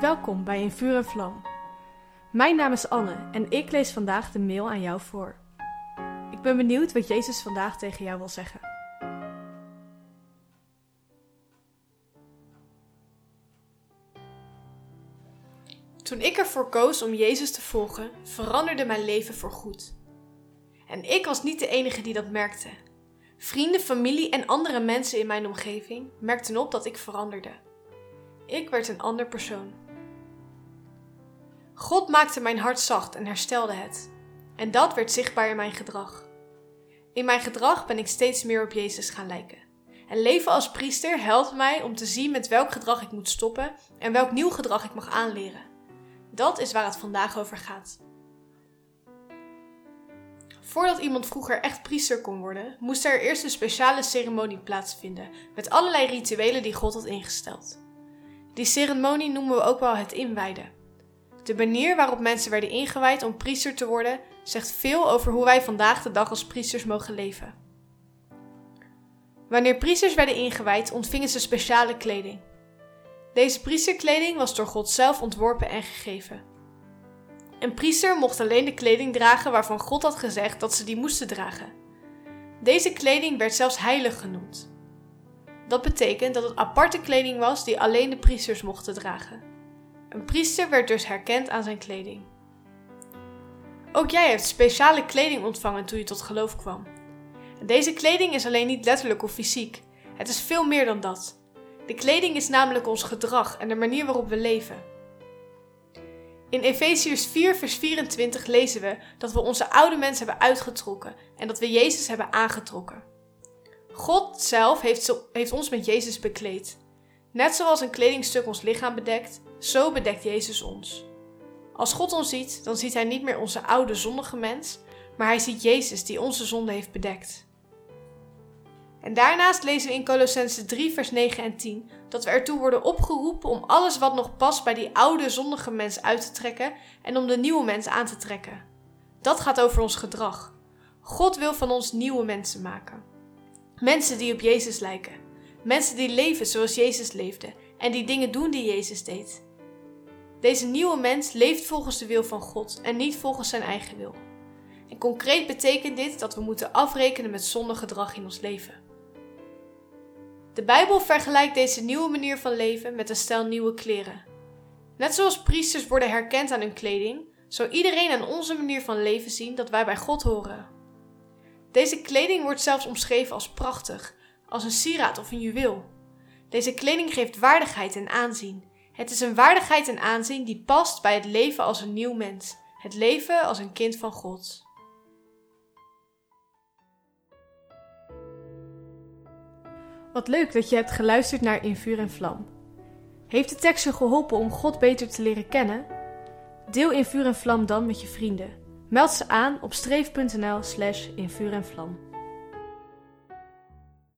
Welkom bij In Vuur en Vlam. Mijn naam is Anne en ik lees vandaag de mail aan jou voor. Ik ben benieuwd wat Jezus vandaag tegen jou wil zeggen. Toen ik ervoor koos om Jezus te volgen, veranderde mijn leven voorgoed. En ik was niet de enige die dat merkte. Vrienden, familie en andere mensen in mijn omgeving merkten op dat ik veranderde. Ik werd een ander persoon. God maakte mijn hart zacht en herstelde het. En dat werd zichtbaar in mijn gedrag. In mijn gedrag ben ik steeds meer op Jezus gaan lijken. En leven als priester helpt mij om te zien met welk gedrag ik moet stoppen en welk nieuw gedrag ik mag aanleren. Dat is waar het vandaag over gaat. Voordat iemand vroeger echt priester kon worden, moest er eerst een speciale ceremonie plaatsvinden met allerlei rituelen die God had ingesteld. Die ceremonie noemen we ook wel het inwijden. De manier waarop mensen werden ingewijd om priester te worden, zegt veel over hoe wij vandaag de dag als priesters mogen leven. Wanneer priesters werden ingewijd, ontvingen ze speciale kleding. Deze priesterkleding was door God zelf ontworpen en gegeven. Een priester mocht alleen de kleding dragen waarvan God had gezegd dat ze die moesten dragen. Deze kleding werd zelfs heilig genoemd. Dat betekent dat het aparte kleding was die alleen de priesters mochten dragen. Een priester werd dus herkend aan zijn kleding. Ook jij hebt speciale kleding ontvangen toen je tot geloof kwam. Deze kleding is alleen niet letterlijk of fysiek. Het is veel meer dan dat. De kleding is namelijk ons gedrag en de manier waarop we leven. In Efeziërs 4, vers 24 lezen we dat we onze oude mens hebben uitgetrokken en dat we Jezus hebben aangetrokken. God zelf heeft, heeft ons met Jezus bekleed. Net zoals een kledingstuk ons lichaam bedekt, zo bedekt Jezus ons. Als God ons ziet, dan ziet Hij niet meer onze oude zondige mens, maar Hij ziet Jezus die onze zonde heeft bedekt. En daarnaast lezen we in Colossense 3, vers 9 en 10 dat we ertoe worden opgeroepen om alles wat nog past bij die oude zondige mens uit te trekken en om de nieuwe mens aan te trekken. Dat gaat over ons gedrag. God wil van ons nieuwe mensen maken. Mensen die op Jezus lijken. Mensen die leven zoals Jezus leefde en die dingen doen die Jezus deed. Deze nieuwe mens leeft volgens de wil van God en niet volgens zijn eigen wil. En concreet betekent dit dat we moeten afrekenen met zondig gedrag in ons leven. De Bijbel vergelijkt deze nieuwe manier van leven met een stel nieuwe kleren. Net zoals priesters worden herkend aan hun kleding, zou iedereen aan onze manier van leven zien dat wij bij God horen. Deze kleding wordt zelfs omschreven als prachtig, als een sieraad of een juweel. Deze kleding geeft waardigheid en aanzien. Het is een waardigheid en aanzien die past bij het leven als een nieuw mens, het leven als een kind van God. Wat leuk dat je hebt geluisterd naar In Vuur en Vlam. Heeft de tekst je geholpen om God beter te leren kennen? Deel In Vuur en Vlam dan met je vrienden. Meld ze aan op streef.nl slash in vuur en vlam.